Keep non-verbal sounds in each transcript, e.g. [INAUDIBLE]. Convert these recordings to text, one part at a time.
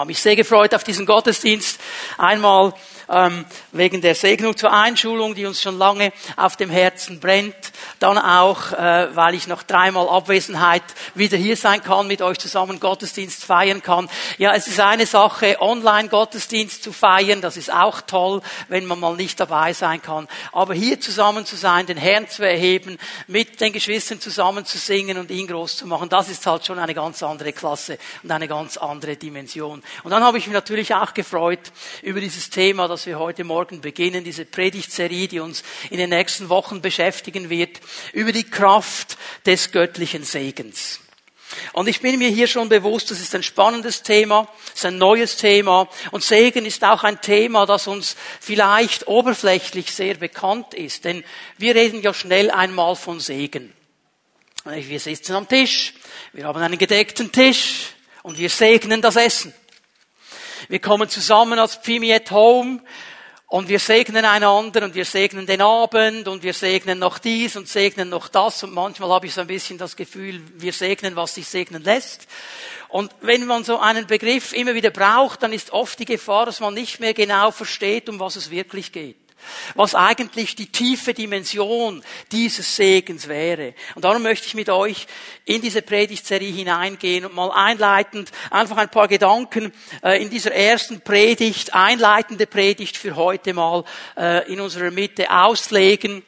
habe mich sehr gefreut auf diesen Gottesdienst. Einmal ähm, wegen der Segnung zur Einschulung, die uns schon lange auf dem Herzen brennt. Dann auch, äh, weil ich noch dreimal Abwesenheit wieder hier sein kann, mit euch zusammen Gottesdienst feiern kann. Ja, es ist eine Sache, Online-Gottesdienst zu feiern. Das ist auch toll, wenn man mal nicht dabei sein kann. Aber hier zusammen zu sein, den Herrn zu erheben, mit den Geschwistern zusammen zu singen und ihn groß zu machen, das ist halt schon eine ganz andere Klasse und eine ganz andere Dimension. Und dann habe ich mich natürlich auch gefreut über dieses Thema, das wir heute Morgen beginnen, diese Predigtserie, die uns in den nächsten Wochen beschäftigen wird, über die Kraft des göttlichen Segens. Und ich bin mir hier schon bewusst, das ist ein spannendes Thema, es ist ein neues Thema. Und Segen ist auch ein Thema, das uns vielleicht oberflächlich sehr bekannt ist. Denn wir reden ja schnell einmal von Segen. Wir sitzen am Tisch, wir haben einen gedeckten Tisch und wir segnen das Essen. Wir kommen zusammen als Pfimi at Home und wir segnen einander und wir segnen den Abend und wir segnen noch dies und segnen noch das und manchmal habe ich so ein bisschen das Gefühl, wir segnen, was sich segnen lässt. Und wenn man so einen Begriff immer wieder braucht, dann ist oft die Gefahr, dass man nicht mehr genau versteht, um was es wirklich geht was eigentlich die tiefe Dimension dieses Segens wäre. Und darum möchte ich mit euch in diese Predigtserie hineingehen und mal einleitend einfach ein paar Gedanken äh, in dieser ersten Predigt, einleitende Predigt für heute mal äh, in unserer Mitte auslegen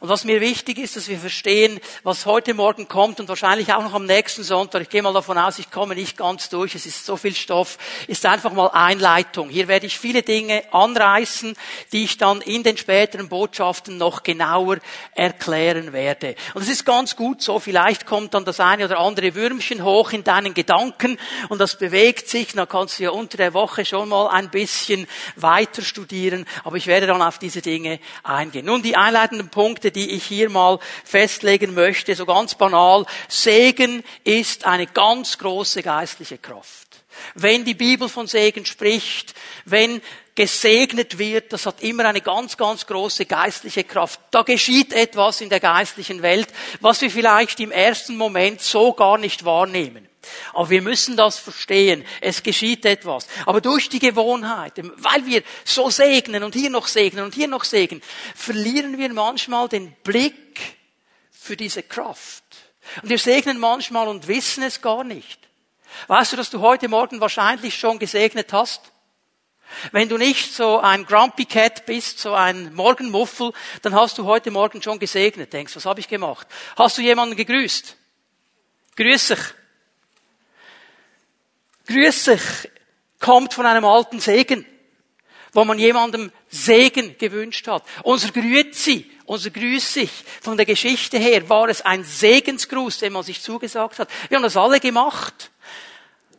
und was mir wichtig ist, dass wir verstehen, was heute Morgen kommt und wahrscheinlich auch noch am nächsten Sonntag, ich gehe mal davon aus, ich komme nicht ganz durch, es ist so viel Stoff, ist einfach mal Einleitung. Hier werde ich viele Dinge anreißen, die ich dann in den späteren Botschaften noch genauer erklären werde. Und es ist ganz gut so, vielleicht kommt dann das eine oder andere Würmchen hoch in deinen Gedanken und das bewegt sich, dann kannst du ja unter der Woche schon mal ein bisschen weiter studieren, aber ich werde dann auf diese Dinge eingehen. Nun die einleitenden Punkte, Punkte, die ich hier mal festlegen möchte, so ganz banal. Segen ist eine ganz große geistliche Kraft. Wenn die Bibel von Segen spricht, wenn gesegnet wird, das hat immer eine ganz, ganz große geistliche Kraft. Da geschieht etwas in der geistlichen Welt, was wir vielleicht im ersten Moment so gar nicht wahrnehmen. Aber wir müssen das verstehen. Es geschieht etwas. Aber durch die Gewohnheit, weil wir so segnen und hier noch segnen und hier noch segnen, verlieren wir manchmal den Blick für diese Kraft. Und wir segnen manchmal und wissen es gar nicht. Weißt du, dass du heute Morgen wahrscheinlich schon gesegnet hast? Wenn du nicht so ein Grumpy Cat bist, so ein Morgenmuffel, dann hast du heute Morgen schon gesegnet. Denkst, was habe ich gemacht? Hast du jemanden gegrüßt? Grüß dich. Grüß dich kommt von einem alten Segen, wo man jemandem Segen gewünscht hat. Unser Grüezi, unser Grüß von der Geschichte her war es ein Segensgruß, den man sich zugesagt hat. Wir haben das alle gemacht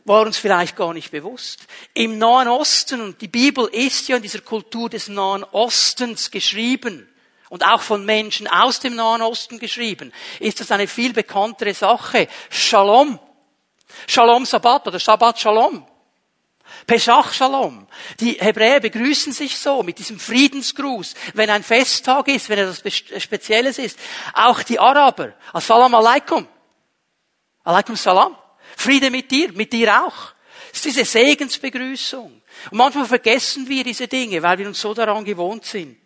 war uns vielleicht gar nicht bewusst. Im Nahen Osten, und die Bibel ist ja in dieser Kultur des Nahen Ostens geschrieben, und auch von Menschen aus dem Nahen Osten geschrieben, ist das eine viel bekanntere Sache. Shalom. Shalom Sabbat oder Sabbat Shalom. Pesach Shalom. Die Hebräer begrüßen sich so mit diesem Friedensgruß, wenn ein Festtag ist, wenn etwas Spezielles ist. Auch die Araber. Assalamu alaikum. Alaikum salam. Friede mit dir, mit dir auch. Es ist diese Segensbegrüßung. Und manchmal vergessen wir diese Dinge, weil wir uns so daran gewohnt sind.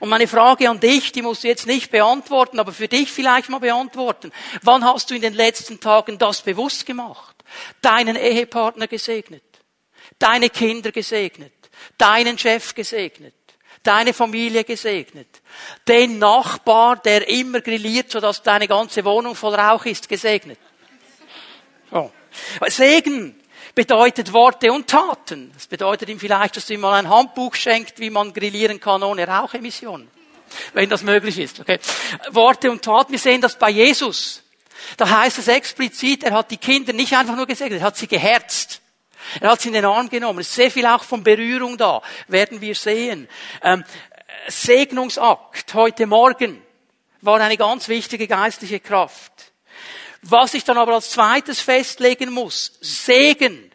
Und meine Frage an dich, die musst du jetzt nicht beantworten, aber für dich vielleicht mal beantworten. Wann hast du in den letzten Tagen das bewusst gemacht? Deinen Ehepartner gesegnet, deine Kinder gesegnet, deinen Chef gesegnet, deine Familie gesegnet, den Nachbar, der immer grilliert, sodass deine ganze Wohnung voll Rauch ist, gesegnet. So. Segen bedeutet Worte und Taten. Das bedeutet ihm vielleicht, dass du ihm mal ein Handbuch schenkt, wie man grillieren kann ohne Rauchemissionen. Wenn das möglich ist, okay. Worte und Taten. Wir sehen das bei Jesus. Da heißt es explizit, er hat die Kinder nicht einfach nur gesegnet, er hat sie geherzt. Er hat sie in den Arm genommen. Es ist sehr viel auch von Berührung da, werden wir sehen. Ähm, Segnungsakt heute Morgen war eine ganz wichtige geistliche Kraft. Was ich dann aber als zweites festlegen muss, Segen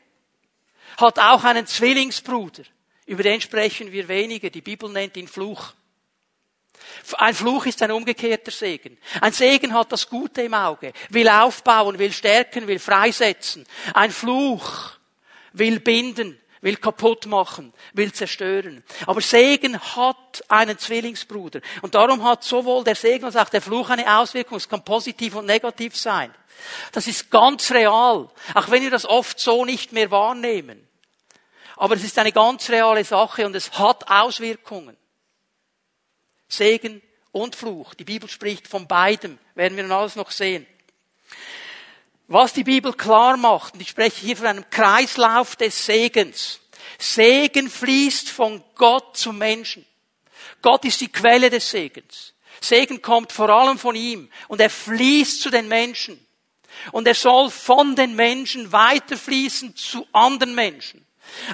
hat auch einen Zwillingsbruder. Über den sprechen wir weniger. Die Bibel nennt ihn Fluch. Ein Fluch ist ein umgekehrter Segen. Ein Segen hat das Gute im Auge, will aufbauen, will stärken, will freisetzen. Ein Fluch will binden, will kaputt machen, will zerstören. Aber Segen hat einen Zwillingsbruder. Und darum hat sowohl der Segen als auch der Fluch eine Auswirkung. Es kann positiv und negativ sein. Das ist ganz real. Auch wenn wir das oft so nicht mehr wahrnehmen. Aber es ist eine ganz reale Sache und es hat Auswirkungen. Segen und Fluch. Die Bibel spricht von beidem. Werden wir dann alles noch sehen. Was die Bibel klar macht, und ich spreche hier von einem Kreislauf des Segens. Segen fließt von Gott zum Menschen. Gott ist die Quelle des Segens. Segen kommt vor allem von ihm und er fließt zu den Menschen. Und er soll von den Menschen weiterfließen zu anderen Menschen.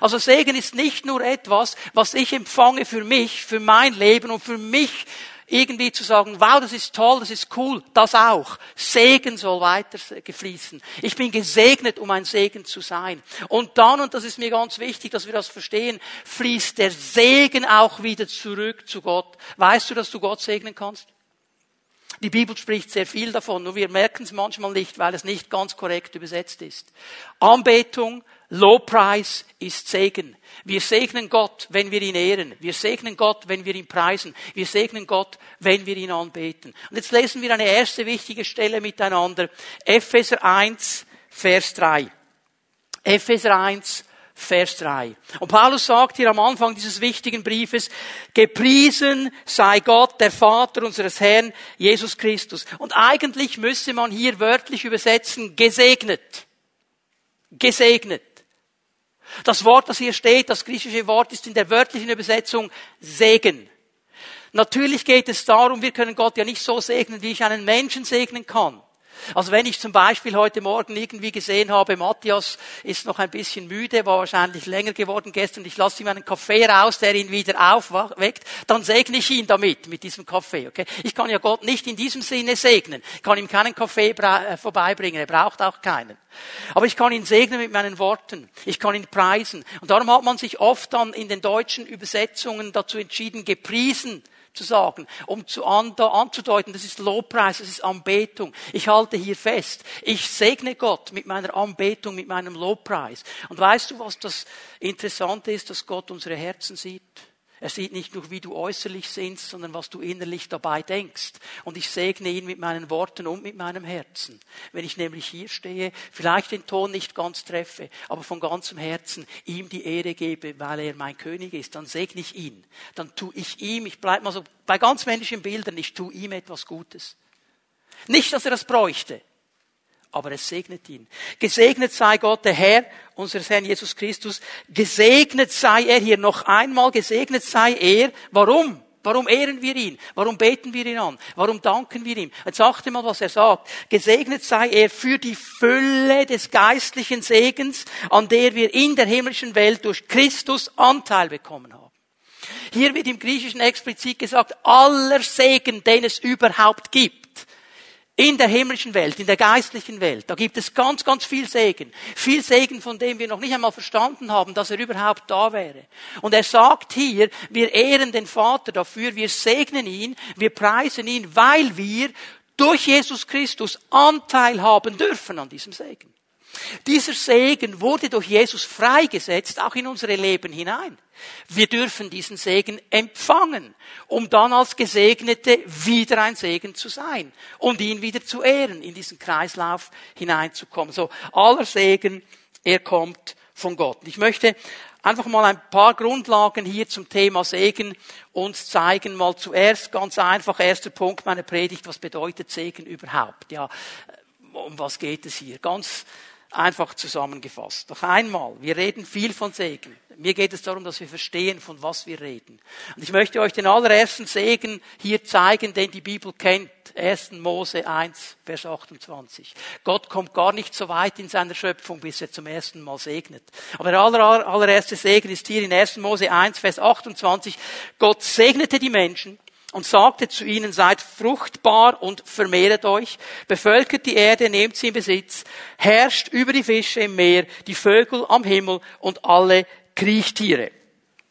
Also Segen ist nicht nur etwas, was ich empfange für mich, für mein Leben und für mich irgendwie zu sagen, wow, das ist toll, das ist cool, das auch. Segen soll weiter gefließen. Ich bin gesegnet, um ein Segen zu sein. Und dann, und das ist mir ganz wichtig, dass wir das verstehen, fließt der Segen auch wieder zurück zu Gott. Weißt du, dass du Gott segnen kannst? Die Bibel spricht sehr viel davon, nur wir merken es manchmal nicht, weil es nicht ganz korrekt übersetzt ist. Anbetung, Lobpreis ist Segen. Wir segnen Gott, wenn wir ihn ehren. Wir segnen Gott, wenn wir ihn preisen. Wir segnen Gott, wenn wir ihn anbeten. Und jetzt lesen wir eine erste wichtige Stelle miteinander. Epheser 1, Vers 3. Epheser 1, Vers 3. Und Paulus sagt hier am Anfang dieses wichtigen Briefes, gepriesen sei Gott, der Vater unseres Herrn Jesus Christus. Und eigentlich müsste man hier wörtlich übersetzen, gesegnet. Gesegnet. Das Wort, das hier steht, das griechische Wort ist in der wörtlichen Übersetzung Segen. Natürlich geht es darum, wir können Gott ja nicht so segnen, wie ich einen Menschen segnen kann. Also wenn ich zum Beispiel heute Morgen irgendwie gesehen habe, Matthias ist noch ein bisschen müde, war wahrscheinlich länger geworden gestern, ich lasse ihm einen Kaffee raus, der ihn wieder aufweckt, dann segne ich ihn damit, mit diesem Kaffee. Okay? Ich kann ja Gott nicht in diesem Sinne segnen, ich kann ihm keinen Kaffee äh, vorbeibringen, er braucht auch keinen. Aber ich kann ihn segnen mit meinen Worten, ich kann ihn preisen. Und darum hat man sich oft dann in den deutschen Übersetzungen dazu entschieden, gepriesen zu sagen, um zu anzudeuten, das ist Lobpreis, das ist Anbetung. Ich halte hier fest. Ich segne Gott mit meiner Anbetung, mit meinem Lobpreis. Und weißt du, was das Interessante ist, dass Gott unsere Herzen sieht? Er sieht nicht nur, wie du äußerlich sinnst, sondern was du innerlich dabei denkst. Und ich segne ihn mit meinen Worten und mit meinem Herzen. Wenn ich nämlich hier stehe, vielleicht den Ton nicht ganz treffe, aber von ganzem Herzen ihm die Ehre gebe, weil er mein König ist, dann segne ich ihn. Dann tue ich ihm, ich bleibe mal so bei ganz männlichen Bildern, ich tue ihm etwas Gutes. Nicht, dass er das bräuchte, aber es segnet ihn. Gesegnet sei Gott, der Herr, unseres Herrn Jesus Christus. Gesegnet sei er hier noch einmal, gesegnet sei er. Warum? Warum ehren wir ihn? Warum beten wir ihn an? Warum danken wir ihm? Jetzt achte mal, was er sagt. Gesegnet sei er für die Fülle des geistlichen Segens, an der wir in der himmlischen Welt durch Christus Anteil bekommen haben. Hier wird im Griechischen explizit gesagt, aller Segen, den es überhaupt gibt in der himmlischen Welt, in der geistlichen Welt, da gibt es ganz, ganz viel Segen. Viel Segen, von dem wir noch nicht einmal verstanden haben, dass er überhaupt da wäre. Und er sagt hier, wir ehren den Vater dafür, wir segnen ihn, wir preisen ihn, weil wir durch Jesus Christus Anteil haben dürfen an diesem Segen. Dieser Segen wurde durch Jesus freigesetzt, auch in unsere Leben hinein. Wir dürfen diesen Segen empfangen, um dann als Gesegnete wieder ein Segen zu sein und ihn wieder zu ehren, in diesen Kreislauf hineinzukommen. So, aller Segen, er kommt von Gott. Ich möchte einfach mal ein paar Grundlagen hier zum Thema Segen uns zeigen. Mal zuerst ganz einfach, erster Punkt meiner Predigt, was bedeutet Segen überhaupt? Ja, um was geht es hier? Ganz Einfach zusammengefasst. Noch einmal, wir reden viel von Segen. Mir geht es darum, dass wir verstehen, von was wir reden. Und ich möchte euch den allerersten Segen hier zeigen, den die Bibel kennt. 1. Mose 1, Vers 28. Gott kommt gar nicht so weit in seiner Schöpfung, bis er zum ersten Mal segnet. Aber der aller, allererste Segen ist hier in 1. Mose 1, Vers 28. Gott segnete die Menschen und sagte zu ihnen, seid fruchtbar und vermehret euch, bevölkert die Erde, nehmt sie in Besitz, herrscht über die Fische im Meer, die Vögel am Himmel und alle Kriechtiere.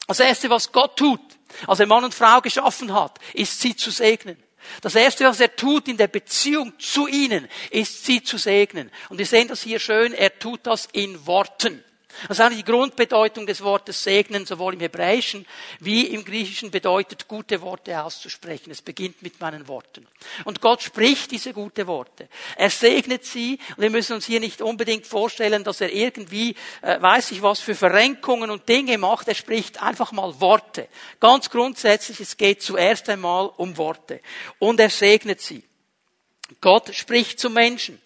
Das erste, was Gott tut, als er Mann und Frau geschaffen hat, ist sie zu segnen. Das erste, was er tut in der Beziehung zu ihnen, ist sie zu segnen. Und wir sehen das hier schön, er tut das in Worten. Ist eigentlich die Grundbedeutung des Wortes segnen, sowohl im Hebräischen wie im Griechischen bedeutet, gute Worte auszusprechen. Es beginnt mit meinen Worten. Und Gott spricht diese gute Worte. Er segnet sie. Und wir müssen uns hier nicht unbedingt vorstellen, dass er irgendwie, äh, weiß ich was, für Verrenkungen und Dinge macht. Er spricht einfach mal Worte. Ganz grundsätzlich, es geht zuerst einmal um Worte. Und er segnet sie. Gott spricht zu Menschen.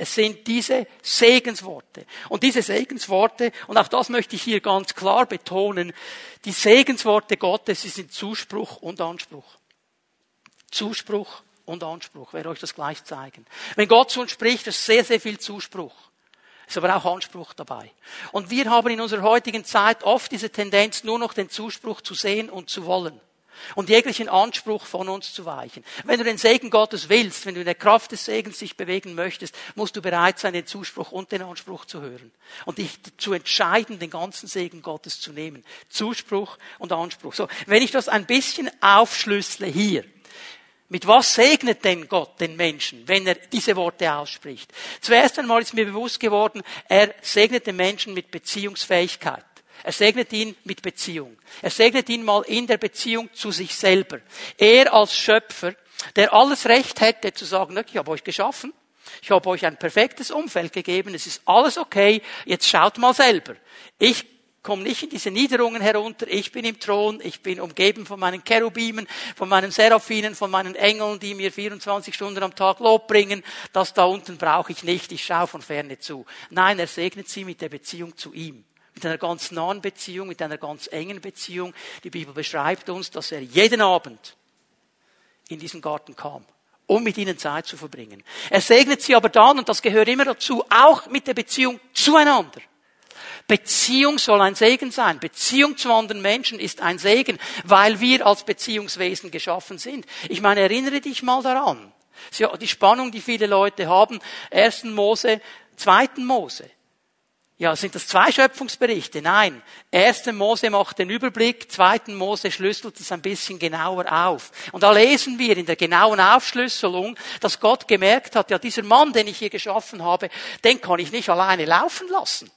Es sind diese Segensworte. Und diese Segensworte, und auch das möchte ich hier ganz klar betonen, die Segensworte Gottes, sie sind Zuspruch und Anspruch. Zuspruch und Anspruch. Ich werde euch das gleich zeigen. Wenn Gott zu uns spricht, ist sehr, sehr viel Zuspruch. Ist aber auch Anspruch dabei. Und wir haben in unserer heutigen Zeit oft diese Tendenz, nur noch den Zuspruch zu sehen und zu wollen und jeglichen Anspruch von uns zu weichen. Wenn du den Segen Gottes willst, wenn du in der Kraft des Segens dich bewegen möchtest, musst du bereit sein, den Zuspruch und den Anspruch zu hören und dich zu entscheiden, den ganzen Segen Gottes zu nehmen. Zuspruch und Anspruch. So, wenn ich das ein bisschen aufschlüssle hier, mit was segnet denn Gott den Menschen, wenn er diese Worte ausspricht? Zuerst einmal ist mir bewusst geworden, er segnet den Menschen mit Beziehungsfähigkeit. Er segnet ihn mit Beziehung. Er segnet ihn mal in der Beziehung zu sich selber. Er als Schöpfer, der alles Recht hätte zu sagen, ich habe euch geschaffen, ich habe euch ein perfektes Umfeld gegeben, es ist alles okay, jetzt schaut mal selber. Ich komme nicht in diese Niederungen herunter, ich bin im Thron, ich bin umgeben von meinen Cherubimen, von meinen Seraphinen, von meinen Engeln, die mir 24 Stunden am Tag Lob bringen, das da unten brauche ich nicht, ich schaue von ferne zu. Nein, er segnet sie mit der Beziehung zu ihm mit einer ganz nahen Beziehung, mit einer ganz engen Beziehung. Die Bibel beschreibt uns, dass er jeden Abend in diesen Garten kam, um mit ihnen Zeit zu verbringen. Er segnet sie aber dann, und das gehört immer dazu, auch mit der Beziehung zueinander. Beziehung soll ein Segen sein. Beziehung zu anderen Menschen ist ein Segen, weil wir als Beziehungswesen geschaffen sind. Ich meine, erinnere dich mal daran. Die Spannung, die viele Leute haben. Ersten Mose, zweiten Mose. Ja, sind das zwei Schöpfungsberichte? Nein. Erste Mose macht den Überblick, zweiten Mose schlüsselt es ein bisschen genauer auf. Und da lesen wir in der genauen Aufschlüsselung, dass Gott gemerkt hat, ja, dieser Mann, den ich hier geschaffen habe, den kann ich nicht alleine laufen lassen.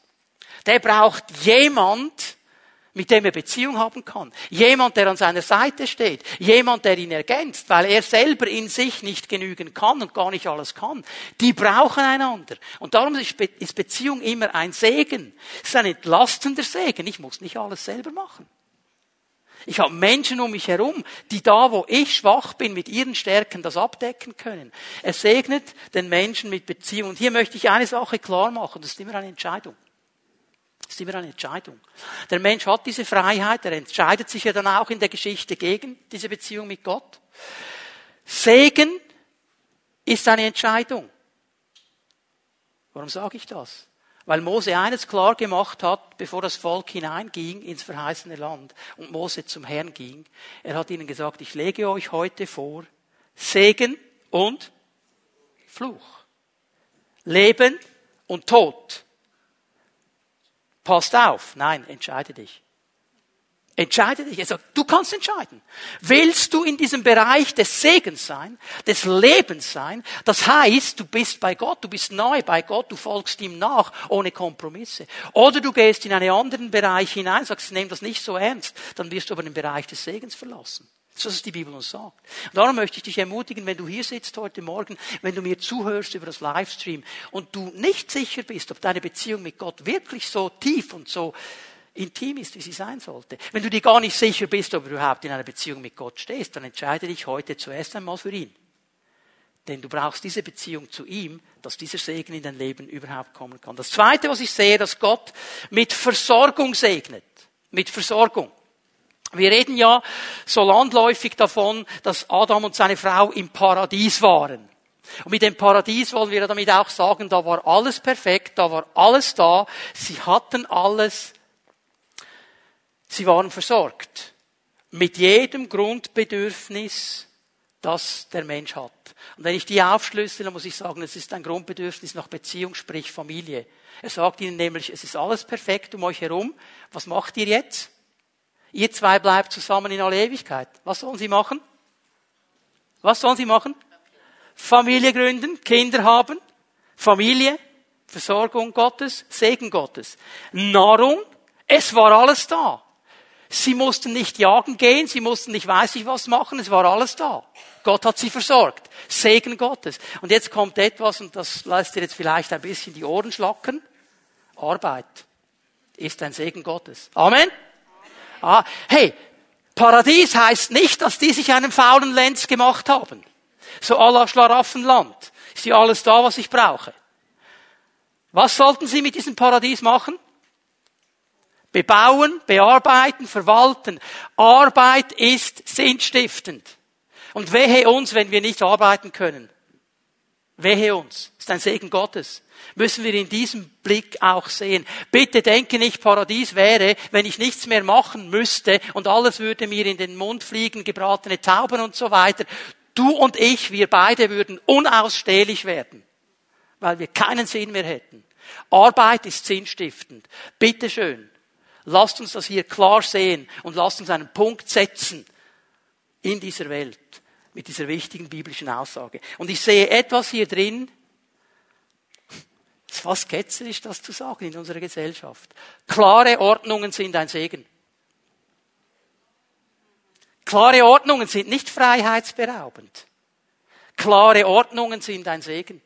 Der braucht jemand, mit dem er Beziehung haben kann. Jemand, der an seiner Seite steht. Jemand, der ihn ergänzt, weil er selber in sich nicht genügen kann und gar nicht alles kann. Die brauchen einander. Und darum ist Beziehung immer ein Segen. Es ist ein entlastender Segen. Ich muss nicht alles selber machen. Ich habe Menschen um mich herum, die da, wo ich schwach bin, mit ihren Stärken das abdecken können. Er segnet den Menschen mit Beziehung. Und hier möchte ich eine Sache klar machen. Das ist immer eine Entscheidung. Das ist immer eine Entscheidung. Der Mensch hat diese Freiheit, er entscheidet sich ja dann auch in der Geschichte gegen diese Beziehung mit Gott. Segen ist eine Entscheidung. Warum sage ich das? Weil Mose eines klar gemacht hat, bevor das Volk hineinging ins verheißene Land und Mose zum Herrn ging. Er hat ihnen gesagt, ich lege euch heute vor Segen und Fluch. Leben und Tod. Passt auf. Nein, entscheide dich. Entscheide dich. Er du kannst entscheiden. Willst du in diesem Bereich des Segens sein, des Lebens sein? Das heißt, du bist bei Gott, du bist nahe bei Gott, du folgst ihm nach, ohne Kompromisse. Oder du gehst in einen anderen Bereich hinein, sagst, nimm das nicht so ernst, dann wirst du aber den Bereich des Segens verlassen. Das ist, was die Bibel uns sagt. Und darum möchte ich dich ermutigen, wenn du hier sitzt heute Morgen, wenn du mir zuhörst über das Livestream und du nicht sicher bist, ob deine Beziehung mit Gott wirklich so tief und so intim ist, wie sie sein sollte. Wenn du dir gar nicht sicher bist, ob du überhaupt in einer Beziehung mit Gott stehst, dann entscheide dich heute zuerst einmal für ihn. Denn du brauchst diese Beziehung zu ihm, dass dieser Segen in dein Leben überhaupt kommen kann. Das zweite, was ich sehe, dass Gott mit Versorgung segnet. Mit Versorgung. Wir reden ja so landläufig davon, dass Adam und seine Frau im Paradies waren. Und mit dem Paradies wollen wir damit auch sagen, da war alles perfekt, da war alles da, sie hatten alles, sie waren versorgt. Mit jedem Grundbedürfnis, das der Mensch hat. Und wenn ich die aufschlüssel, dann muss ich sagen, es ist ein Grundbedürfnis nach Beziehung, sprich Familie. Er sagt ihnen nämlich, es ist alles perfekt um euch herum. Was macht ihr jetzt? Ihr zwei bleibt zusammen in alle Ewigkeit. Was sollen sie machen? Was sollen sie machen? Familie gründen, Kinder haben, Familie, Versorgung Gottes, Segen Gottes. Nahrung, es war alles da. Sie mussten nicht jagen gehen, sie mussten nicht weiß ich was machen, es war alles da. Gott hat sie versorgt. Segen Gottes. Und jetzt kommt etwas, und das lässt dir jetzt vielleicht ein bisschen die Ohren schlacken. Arbeit ist ein Segen Gottes. Amen? Ah, hey, Paradies heißt nicht, dass die sich einen faulen Lenz gemacht haben. So la Schlaraffenland. Ist ja alles da, was ich brauche. Was sollten sie mit diesem Paradies machen? Bebauen, bearbeiten, verwalten. Arbeit ist sinnstiftend. Und wehe uns, wenn wir nicht arbeiten können. Wehe uns. Ist ein Segen Gottes. Müssen wir in diesem Blick auch sehen. Bitte denke nicht, Paradies wäre, wenn ich nichts mehr machen müsste und alles würde mir in den Mund fliegen, gebratene Tauben und so weiter. Du und ich, wir beide würden unausstehlich werden, weil wir keinen Sinn mehr hätten. Arbeit ist sinnstiftend. Bitte schön. Lasst uns das hier klar sehen und lasst uns einen Punkt setzen in dieser Welt mit dieser wichtigen biblischen Aussage. Und ich sehe etwas hier drin, es ist fast ketzerisch, das zu sagen in unserer Gesellschaft. Klare Ordnungen sind ein Segen. Klare Ordnungen sind nicht freiheitsberaubend. Klare Ordnungen sind ein Segen.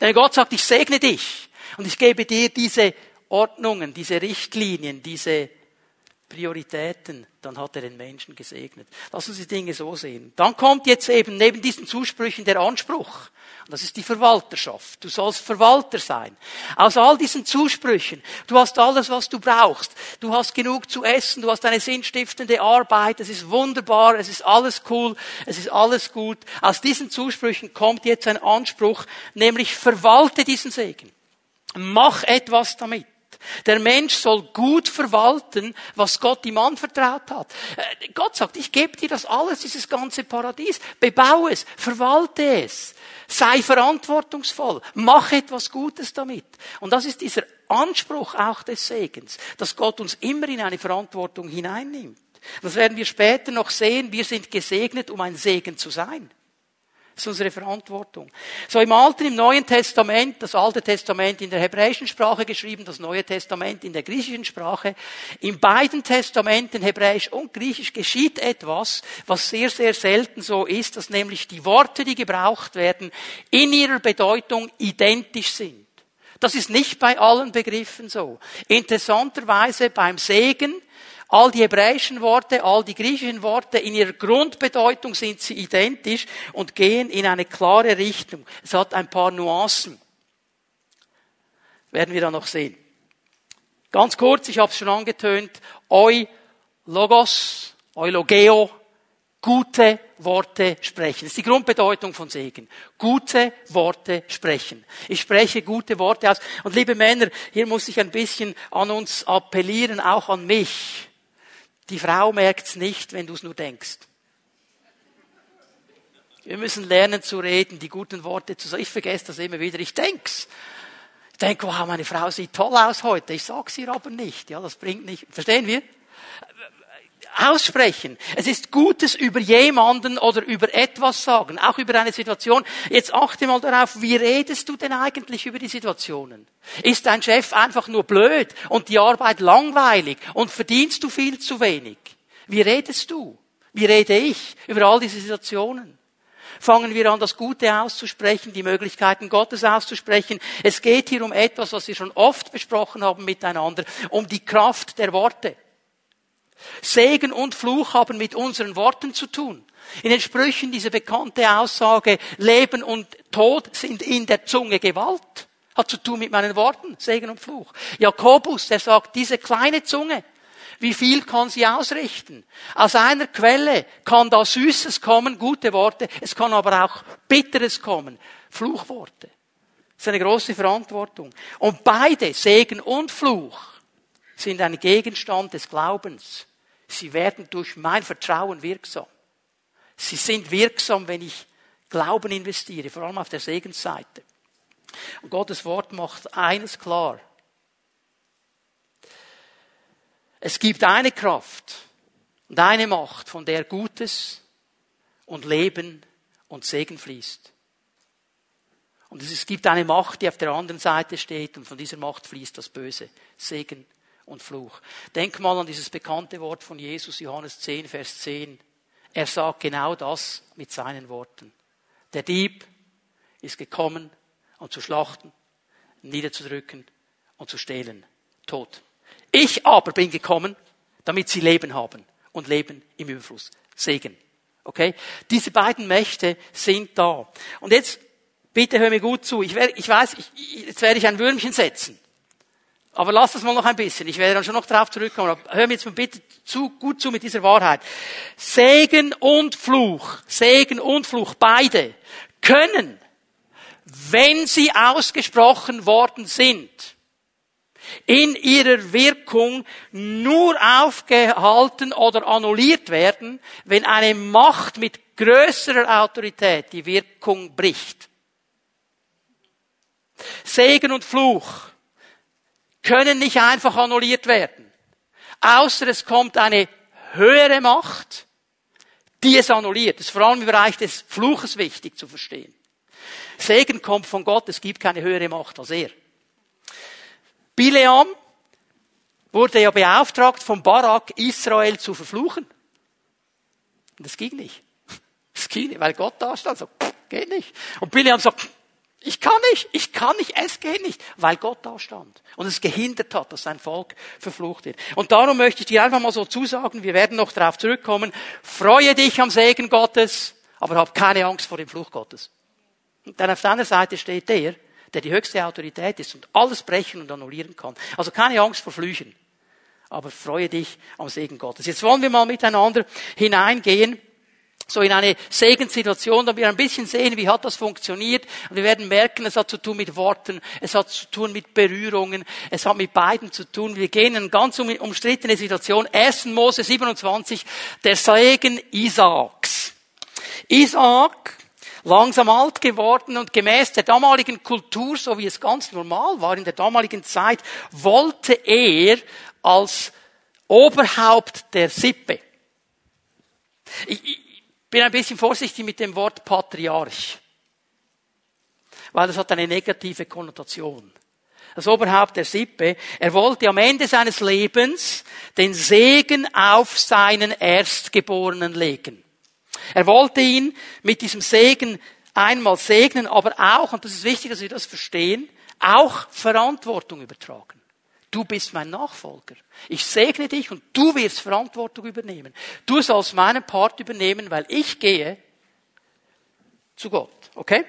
Denn Gott sagt, ich segne dich und ich gebe dir diese Ordnungen, diese Richtlinien, diese Prioritäten, dann hat er den Menschen gesegnet. Lass uns die Dinge so sehen. Dann kommt jetzt eben neben diesen Zusprüchen der Anspruch. Und das ist die Verwalterschaft. Du sollst Verwalter sein. Aus all diesen Zusprüchen. Du hast alles, was du brauchst. Du hast genug zu essen. Du hast eine sinnstiftende Arbeit. Es ist wunderbar. Es ist alles cool. Es ist alles gut. Aus diesen Zusprüchen kommt jetzt ein Anspruch, nämlich verwalte diesen Segen. Mach etwas damit. Der Mensch soll gut verwalten, was Gott ihm anvertraut hat. Äh, Gott sagt, ich gebe dir das alles, dieses ganze Paradies. Bebaue es, verwalte es. Sei verantwortungsvoll. Mach etwas Gutes damit. Und das ist dieser Anspruch auch des Segens, dass Gott uns immer in eine Verantwortung hineinnimmt. Das werden wir später noch sehen. Wir sind gesegnet, um ein Segen zu sein. Das ist unsere Verantwortung. So im Alten, im Neuen Testament, das Alte Testament in der hebräischen Sprache geschrieben, das Neue Testament in der griechischen Sprache. In beiden Testamenten, Hebräisch und Griechisch, geschieht etwas, was sehr, sehr selten so ist, dass nämlich die Worte, die gebraucht werden, in ihrer Bedeutung identisch sind. Das ist nicht bei allen Begriffen so. Interessanterweise beim Segen All die hebräischen Worte, all die griechischen Worte, in ihrer Grundbedeutung sind sie identisch und gehen in eine klare Richtung. Es hat ein paar Nuancen. Werden wir dann noch sehen. Ganz kurz, ich habe es schon angetönt, eu logos, eulogeo, gute Worte sprechen. Das ist die Grundbedeutung von Segen. Gute Worte sprechen. Ich spreche gute Worte aus. Und liebe Männer, hier muss ich ein bisschen an uns appellieren, auch an mich. Die Frau merkt's nicht, wenn du es nur denkst. Wir müssen lernen zu reden, die guten Worte zu sagen. Ich vergesse das immer wieder. Ich denk's. Ich denke, wow, meine Frau sieht toll aus heute. Ich sag's ihr aber nicht. Ja, das bringt nicht. Verstehen wir? Aussprechen. Es ist Gutes über jemanden oder über etwas sagen, auch über eine Situation. Jetzt achte mal darauf, wie redest du denn eigentlich über die Situationen? Ist dein Chef einfach nur blöd und die Arbeit langweilig und verdienst du viel zu wenig? Wie redest du? Wie rede ich über all diese Situationen? Fangen wir an, das Gute auszusprechen, die Möglichkeiten Gottes auszusprechen. Es geht hier um etwas, was wir schon oft besprochen haben miteinander, um die Kraft der Worte. Segen und Fluch haben mit unseren Worten zu tun. In den Sprüchen diese bekannte Aussage, Leben und Tod sind in der Zunge Gewalt. Hat zu tun mit meinen Worten, Segen und Fluch. Jakobus, der sagt, diese kleine Zunge, wie viel kann sie ausrichten? Aus einer Quelle kann da Süßes kommen, gute Worte, es kann aber auch Bitteres kommen, Fluchworte. Das ist eine große Verantwortung. Und beide, Segen und Fluch, sind ein Gegenstand des Glaubens. Sie werden durch mein Vertrauen wirksam. Sie sind wirksam, wenn ich Glauben investiere, vor allem auf der Segensseite. Und Gottes Wort macht eines klar. Es gibt eine Kraft und eine Macht, von der Gutes und Leben und Segen fließt. Und es gibt eine Macht, die auf der anderen Seite steht und von dieser Macht fließt das Böse. Segen und Fluch. Denk mal an dieses bekannte Wort von Jesus, Johannes 10, Vers 10. Er sagt genau das mit seinen Worten. Der Dieb ist gekommen, um zu schlachten, niederzudrücken und zu stehlen. Tod. Ich aber bin gekommen, damit sie Leben haben und Leben im Überfluss. Segen. Okay? Diese beiden Mächte sind da. Und jetzt Bitte hör mir gut zu. Ich, werde, ich weiß, ich, jetzt werde ich ein Würmchen setzen. Aber lass das mal noch ein bisschen. Ich werde dann schon noch drauf zurückkommen. Aber hör mir jetzt mal bitte zu, gut zu mit dieser Wahrheit. Segen und Fluch, Segen und Fluch, beide können, wenn sie ausgesprochen worden sind, in ihrer Wirkung nur aufgehalten oder annulliert werden, wenn eine Macht mit größerer Autorität die Wirkung bricht. Segen und Fluch können nicht einfach annulliert werden. Außer es kommt eine höhere Macht, die es annulliert. Das ist vor allem im Bereich des Fluches wichtig zu verstehen. Segen kommt von Gott, es gibt keine höhere Macht als er. Bileam wurde ja beauftragt von Barak, Israel zu verfluchen. Und das ging nicht. [LAUGHS] Das ging nicht, weil Gott da stand, so, geht nicht. Und Bileam sagt, ich kann nicht, ich kann nicht, es geht nicht, weil Gott da stand und es gehindert hat, dass sein Volk verflucht wird. Und darum möchte ich dir einfach mal so zusagen, wir werden noch darauf zurückkommen, freue dich am Segen Gottes, aber hab keine Angst vor dem Fluch Gottes. Dann auf deiner Seite steht der, der die höchste Autorität ist und alles brechen und annullieren kann. Also keine Angst vor Flüchen, aber freue dich am Segen Gottes. Jetzt wollen wir mal miteinander hineingehen so in eine Segenssituation, damit wir ein bisschen sehen, wie hat das funktioniert. Und wir werden merken, es hat zu tun mit Worten, es hat zu tun mit Berührungen, es hat mit beiden zu tun. Wir gehen in eine ganz umstrittene Situation. 1. Mose 27, der Segen Isaaks. Isaak, langsam alt geworden und gemäß der damaligen Kultur, so wie es ganz normal war in der damaligen Zeit, wollte er als Oberhaupt der Sippe. Bin ein bisschen vorsichtig mit dem Wort Patriarch, weil das hat eine negative Konnotation. Das Oberhaupt der Sippe, er wollte am Ende seines Lebens den Segen auf seinen Erstgeborenen legen. Er wollte ihn mit diesem Segen einmal segnen, aber auch, und das ist wichtig, dass wir das verstehen, auch Verantwortung übertragen. Du bist mein Nachfolger. Ich segne dich und du wirst Verantwortung übernehmen. Du sollst meinen Part übernehmen, weil ich gehe zu Gott. Okay?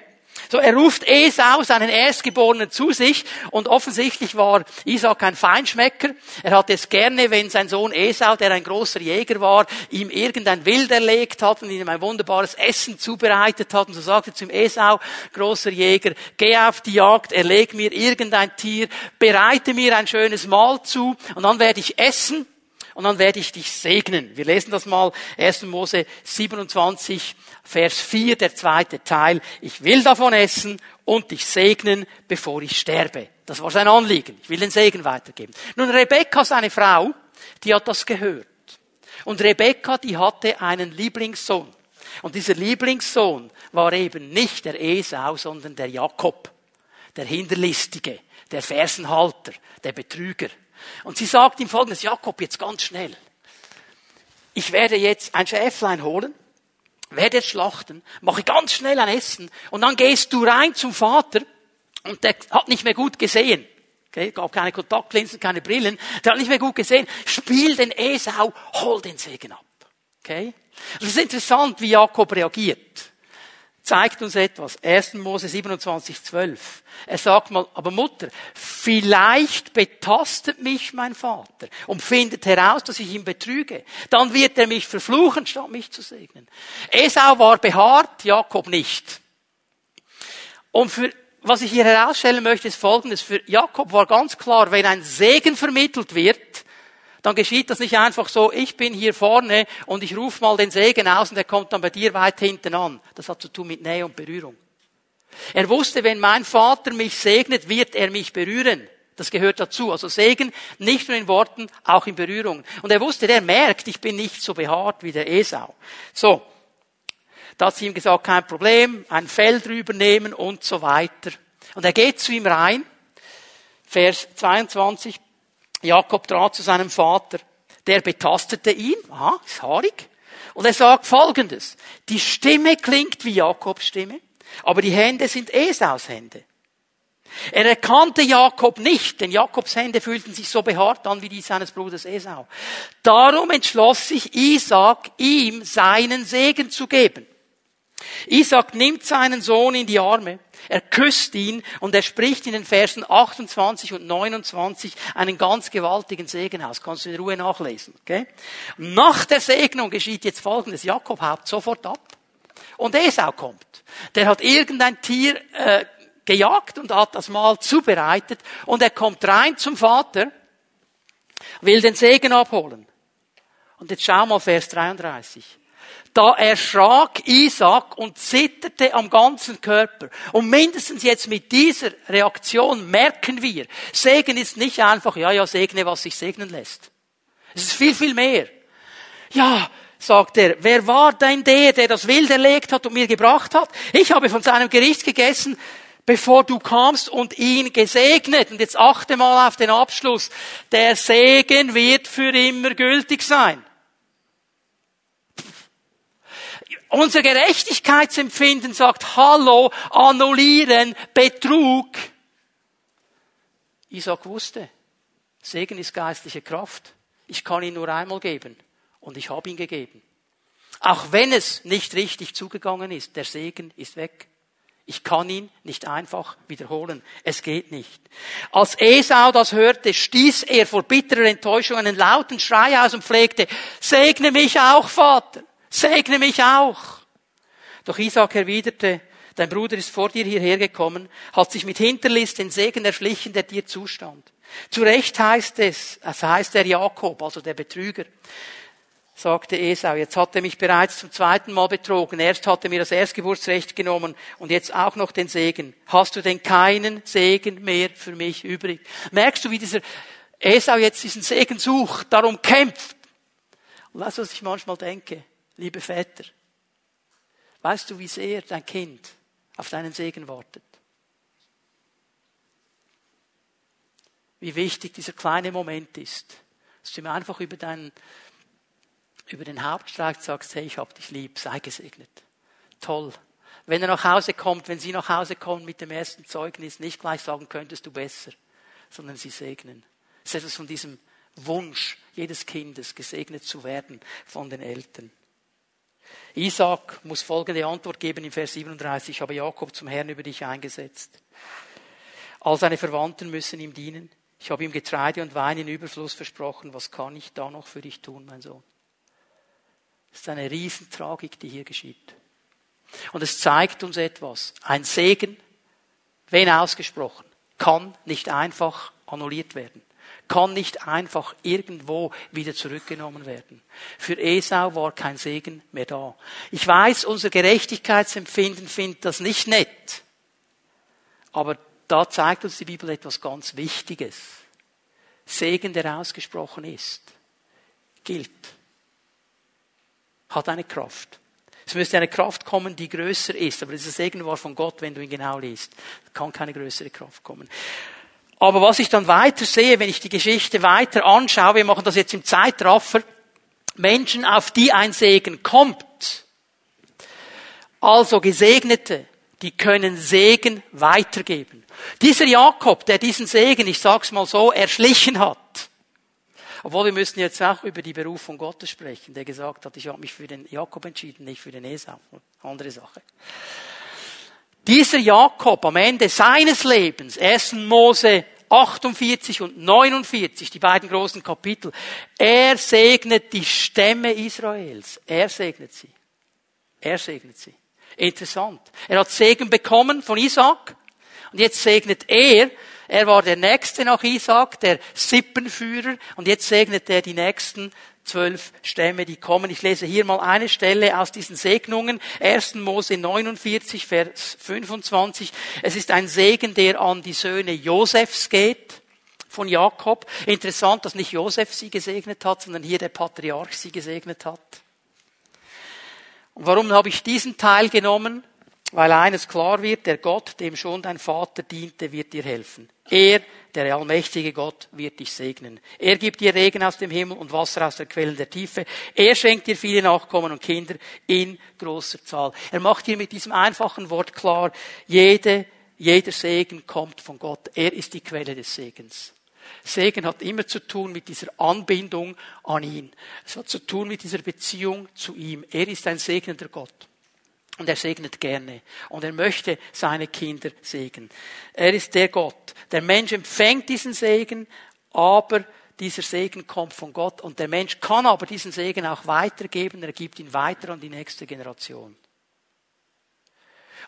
So, er ruft Esau, seinen Erstgeborenen, zu sich und offensichtlich war Isaac ein Feinschmecker. Er hatte es gerne, wenn sein Sohn Esau, der ein großer Jäger war, ihm irgendein Wild erlegt hat und ihm ein wunderbares Essen zubereitet hat. Und so sagte zu ihm Esau, großer Jäger, geh auf die Jagd, erleg mir irgendein Tier, bereite mir ein schönes Mahl zu und dann werde ich essen und dann werde ich dich segnen. Wir lesen das mal, 1. Mose 27, Vers 4, der zweite Teil. Ich will davon essen und dich segnen, bevor ich sterbe. Das war sein Anliegen. Ich will den Segen weitergeben. Nun, Rebekka, seine Frau, die hat das gehört. Und Rebekka, die hatte einen Lieblingssohn. Und dieser Lieblingssohn war eben nicht der Esau, sondern der Jakob. Der Hinterlistige, der Fersenhalter, der Betrüger. Und sie sagt ihm folgendes, Jakob, jetzt ganz schnell. Ich werde jetzt ein Schäflein holen, werde es schlachten, mache ganz schnell ein Essen und dann gehst du rein zum Vater und der hat nicht mehr gut gesehen. Okay, gab keine Kontaktlinsen, keine Brillen, der hat nicht mehr gut gesehen. Spiel den Esau, hol den Segen ab. Okay? Das ist interessant, wie Jakob reagiert zeigt uns etwas. 1. Mose 27, 12. Er sagt mal, aber Mutter, vielleicht betastet mich mein Vater und findet heraus, dass ich ihn betrüge. Dann wird er mich verfluchen, statt mich zu segnen. Esau war behaart, Jakob nicht. Und für, was ich hier herausstellen möchte, ist Folgendes. Für Jakob war ganz klar, wenn ein Segen vermittelt wird, dann geschieht das nicht einfach so, ich bin hier vorne und ich rufe mal den Segen aus und der kommt dann bei dir weit hinten an. Das hat zu tun mit Nähe und Berührung. Er wusste, wenn mein Vater mich segnet, wird er mich berühren. Das gehört dazu. Also Segen nicht nur in Worten, auch in Berührung. Und er wusste, der merkt, ich bin nicht so behaart wie der Esau. So. Da hat sie ihm gesagt, kein Problem, ein Fell drüber nehmen und so weiter. Und er geht zu ihm rein. Vers 22. Jakob trat zu seinem Vater. Der betastete ihn. Aha, ist haarig. Und er sagt Folgendes. Die Stimme klingt wie Jakobs Stimme, aber die Hände sind Esaus Hände. Er erkannte Jakob nicht, denn Jakobs Hände fühlten sich so behaart an wie die seines Bruders Esau. Darum entschloss sich Isaac, ihm seinen Segen zu geben. Isaac nimmt seinen Sohn in die Arme, er küsst ihn und er spricht in den Versen 28 und 29 einen ganz gewaltigen Segen aus. Kannst du in Ruhe nachlesen, okay? Nach der Segnung geschieht jetzt Folgendes. Jakob haut sofort ab. Und Esau kommt. Der hat irgendein Tier äh, gejagt und hat das Mahl zubereitet und er kommt rein zum Vater, will den Segen abholen. Und jetzt schau mal Vers 33. Da erschrak Isaac und zitterte am ganzen Körper. Und mindestens jetzt mit dieser Reaktion merken wir, Segen ist nicht einfach, ja, ja, segne, was sich segnen lässt. Es ist viel, viel mehr. Ja, sagt er, wer war denn der, der das Wild erlegt hat und mir gebracht hat? Ich habe von seinem Gericht gegessen, bevor du kamst und ihn gesegnet. Und jetzt achte mal auf den Abschluss. Der Segen wird für immer gültig sein. Unser Gerechtigkeitsempfinden sagt, hallo, annullieren, Betrug. Isaac wusste, Segen ist geistliche Kraft. Ich kann ihn nur einmal geben. Und ich habe ihn gegeben. Auch wenn es nicht richtig zugegangen ist, der Segen ist weg. Ich kann ihn nicht einfach wiederholen. Es geht nicht. Als Esau das hörte, stieß er vor bitterer Enttäuschung einen lauten Schrei aus und pflegte, segne mich auch, Vater. Segne mich auch. Doch Isaac erwiderte, dein Bruder ist vor dir hierher gekommen, hat sich mit Hinterlist den Segen erschlichen, der dir zustand. Zu Recht heißt es, es heißt der Jakob, also der Betrüger, sagte Esau, jetzt hat er mich bereits zum zweiten Mal betrogen. Erst hat er mir das Erstgeburtsrecht genommen und jetzt auch noch den Segen. Hast du denn keinen Segen mehr für mich übrig? Merkst du, wie dieser Esau jetzt diesen Segen sucht, darum kämpft? Und du, was ich manchmal denke? Liebe Väter, weißt du, wie sehr dein Kind auf deinen Segen wartet? Wie wichtig dieser kleine Moment ist, dass du ihm einfach über deinen, über den Hauptstreich sagst, hey, ich hab dich lieb, sei gesegnet. Toll. Wenn er nach Hause kommt, wenn sie nach Hause kommen mit dem ersten Zeugnis, nicht gleich sagen, könntest du besser, sondern sie segnen. Es ist etwas von diesem Wunsch jedes Kindes, gesegnet zu werden von den Eltern. Isaac muss folgende Antwort geben im Vers 37. Ich habe Jakob zum Herrn über dich eingesetzt. All seine Verwandten müssen ihm dienen. Ich habe ihm Getreide und Wein in Überfluss versprochen. Was kann ich da noch für dich tun, mein Sohn? Das ist eine Riesentragik, die hier geschieht. Und es zeigt uns etwas. Ein Segen, wenn ausgesprochen, kann nicht einfach annulliert werden kann nicht einfach irgendwo wieder zurückgenommen werden. Für Esau war kein Segen mehr da. Ich weiß, unser Gerechtigkeitsempfinden findet das nicht nett. Aber da zeigt uns die Bibel etwas ganz Wichtiges. Segen, der ausgesprochen ist, gilt. Hat eine Kraft. Es müsste eine Kraft kommen, die größer ist. Aber dieser Segen war von Gott, wenn du ihn genau liest. Kann keine größere Kraft kommen. Aber was ich dann weiter sehe, wenn ich die Geschichte weiter anschaue, wir machen das jetzt im Zeitraffer, Menschen, auf die ein Segen kommt, also Gesegnete, die können Segen weitergeben. Dieser Jakob, der diesen Segen, ich sag's mal so, erschlichen hat, obwohl wir müssen jetzt auch über die Berufung Gottes sprechen, der gesagt hat, ich habe mich für den Jakob entschieden, nicht für den Esau. Andere Sache. Dieser Jakob am Ende seines Lebens, 1. Mose 48 und 49, die beiden großen Kapitel. Er segnet die Stämme Israels. Er segnet sie. Er segnet sie. Interessant. Er hat Segen bekommen von Isaac und jetzt segnet er. Er war der Nächste nach Isaac, der Sippenführer und jetzt segnet er die Nächsten zwölf Stämme, die kommen. Ich lese hier mal eine Stelle aus diesen Segnungen. 1. Mose 49, Vers 25. Es ist ein Segen, der an die Söhne Josefs geht von Jakob. Interessant, dass nicht Josef sie gesegnet hat, sondern hier der Patriarch sie gesegnet hat. Und warum habe ich diesen Teil genommen? Weil eines klar wird, der Gott, dem schon dein Vater diente, wird dir helfen. Er, der allmächtige Gott, wird dich segnen. Er gibt dir Regen aus dem Himmel und Wasser aus den Quellen der Tiefe. Er schenkt dir viele Nachkommen und Kinder in großer Zahl. Er macht dir mit diesem einfachen Wort klar, jede, jeder Segen kommt von Gott. Er ist die Quelle des Segens. Segen hat immer zu tun mit dieser Anbindung an ihn. Es hat zu tun mit dieser Beziehung zu ihm. Er ist ein segnender Gott. Und er segnet gerne. Und er möchte seine Kinder segnen. Er ist der Gott. Der Mensch empfängt diesen Segen, aber dieser Segen kommt von Gott. Und der Mensch kann aber diesen Segen auch weitergeben. Er gibt ihn weiter an die nächste Generation.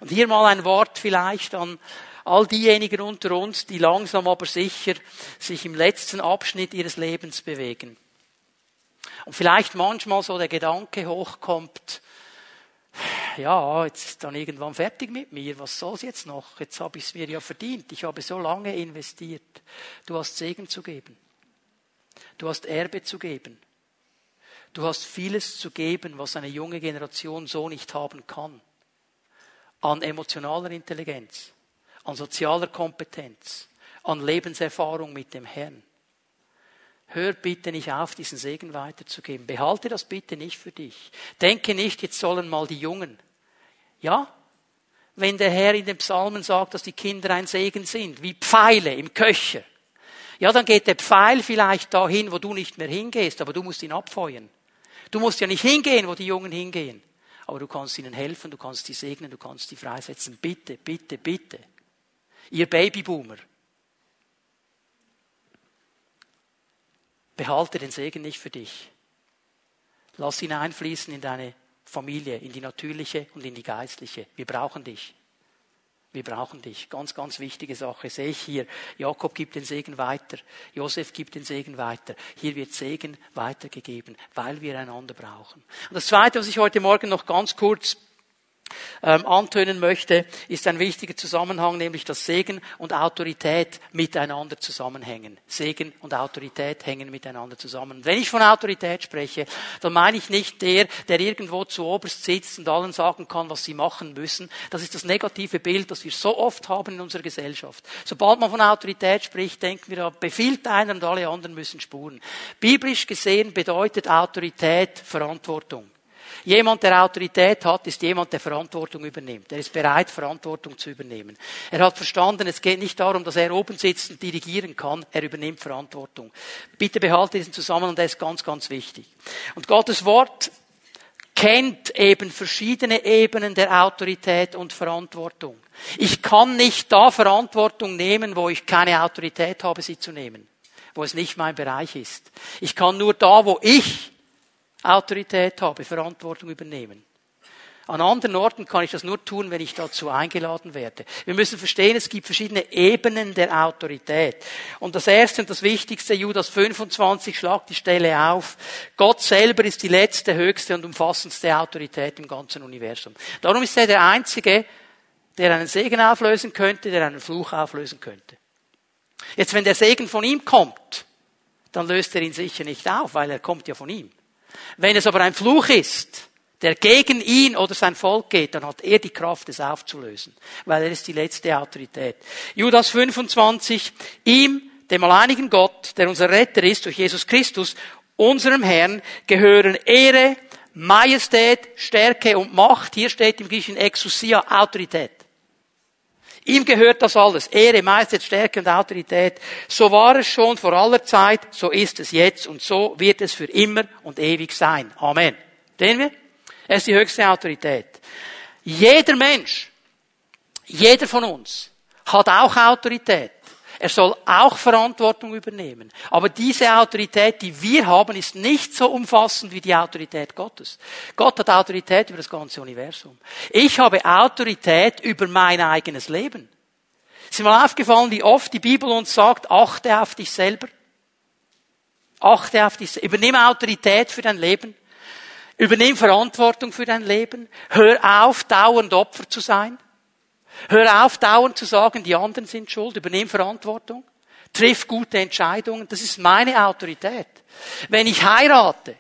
Und hier mal ein Wort vielleicht an all diejenigen unter uns, die langsam aber sicher sich im letzten Abschnitt ihres Lebens bewegen. Und vielleicht manchmal so der Gedanke hochkommt, ja, jetzt ist dann irgendwann fertig mit mir, was soll's jetzt noch? Jetzt habe ich es mir ja verdient, ich habe so lange investiert. Du hast Segen zu geben. Du hast Erbe zu geben. Du hast vieles zu geben, was eine junge Generation so nicht haben kann. An emotionaler Intelligenz, an sozialer Kompetenz, an Lebenserfahrung mit dem Herrn. Hör bitte nicht auf, diesen Segen weiterzugeben. Behalte das bitte nicht für dich. Denke nicht, jetzt sollen mal die Jungen. Ja? Wenn der Herr in den Psalmen sagt, dass die Kinder ein Segen sind, wie Pfeile im Köcher. Ja, dann geht der Pfeil vielleicht dahin, wo du nicht mehr hingehst, aber du musst ihn abfeuern. Du musst ja nicht hingehen, wo die Jungen hingehen. Aber du kannst ihnen helfen, du kannst sie segnen, du kannst sie freisetzen. Bitte, bitte, bitte. Ihr Babyboomer. Behalte den Segen nicht für dich. Lass ihn einfließen in deine Familie, in die natürliche und in die geistliche. Wir brauchen dich. Wir brauchen dich. Ganz, ganz wichtige Sache sehe ich hier. Jakob gibt den Segen weiter. Josef gibt den Segen weiter. Hier wird Segen weitergegeben, weil wir einander brauchen. Und das Zweite, was ich heute Morgen noch ganz kurz ähm, antönen möchte, ist ein wichtiger Zusammenhang, nämlich dass Segen und Autorität miteinander zusammenhängen. Segen und Autorität hängen miteinander zusammen. Wenn ich von Autorität spreche, dann meine ich nicht der, der irgendwo zu oberst sitzt und allen sagen kann, was sie machen müssen. Das ist das negative Bild, das wir so oft haben in unserer Gesellschaft. Sobald man von Autorität spricht, denken wir, da befiehlt einer und alle anderen müssen spuren. Biblisch gesehen bedeutet Autorität Verantwortung. Jemand, der Autorität hat, ist jemand, der Verantwortung übernimmt. Er ist bereit, Verantwortung zu übernehmen. Er hat verstanden, es geht nicht darum, dass er oben sitzt und dirigieren kann. Er übernimmt Verantwortung. Bitte behalte diesen Zusammenhang, der ist ganz, ganz wichtig. Und Gottes Wort kennt eben verschiedene Ebenen der Autorität und Verantwortung. Ich kann nicht da Verantwortung nehmen, wo ich keine Autorität habe, sie zu nehmen, wo es nicht mein Bereich ist. Ich kann nur da, wo ich Autorität habe, Verantwortung übernehmen. An anderen Orten kann ich das nur tun, wenn ich dazu eingeladen werde. Wir müssen verstehen, es gibt verschiedene Ebenen der Autorität. Und das erste und das wichtigste, Judas 25, schlagt die Stelle auf. Gott selber ist die letzte, höchste und umfassendste Autorität im ganzen Universum. Darum ist er der Einzige, der einen Segen auflösen könnte, der einen Fluch auflösen könnte. Jetzt, wenn der Segen von ihm kommt, dann löst er ihn sicher nicht auf, weil er kommt ja von ihm. Wenn es aber ein Fluch ist, der gegen ihn oder sein Volk geht, dann hat er die Kraft, es aufzulösen, weil er ist die letzte Autorität. Judas 25, ihm, dem alleinigen Gott, der unser Retter ist durch Jesus Christus, unserem Herrn, gehören Ehre, Majestät, Stärke und Macht. Hier steht im Griechischen Exousia, Autorität. Ihm gehört das alles. Ehre, Majestät, Stärke und Autorität. So war es schon vor aller Zeit, so ist es jetzt und so wird es für immer und ewig sein. Amen. Sehen wir? Er ist die höchste Autorität. Jeder Mensch, jeder von uns hat auch Autorität. Er soll auch Verantwortung übernehmen. Aber diese Autorität, die wir haben, ist nicht so umfassend wie die Autorität Gottes. Gott hat Autorität über das ganze Universum. Ich habe Autorität über mein eigenes Leben. Ist mir mal aufgefallen, wie oft die Bibel uns sagt, achte auf dich selber. Achte auf dich, übernimm Autorität für dein Leben. Übernimm Verantwortung für dein Leben. Hör auf, dauernd Opfer zu sein. Hör auf, dauernd zu sagen, die anderen sind schuld. Übernehm Verantwortung. Triff gute Entscheidungen. Das ist meine Autorität. Wenn ich heirate,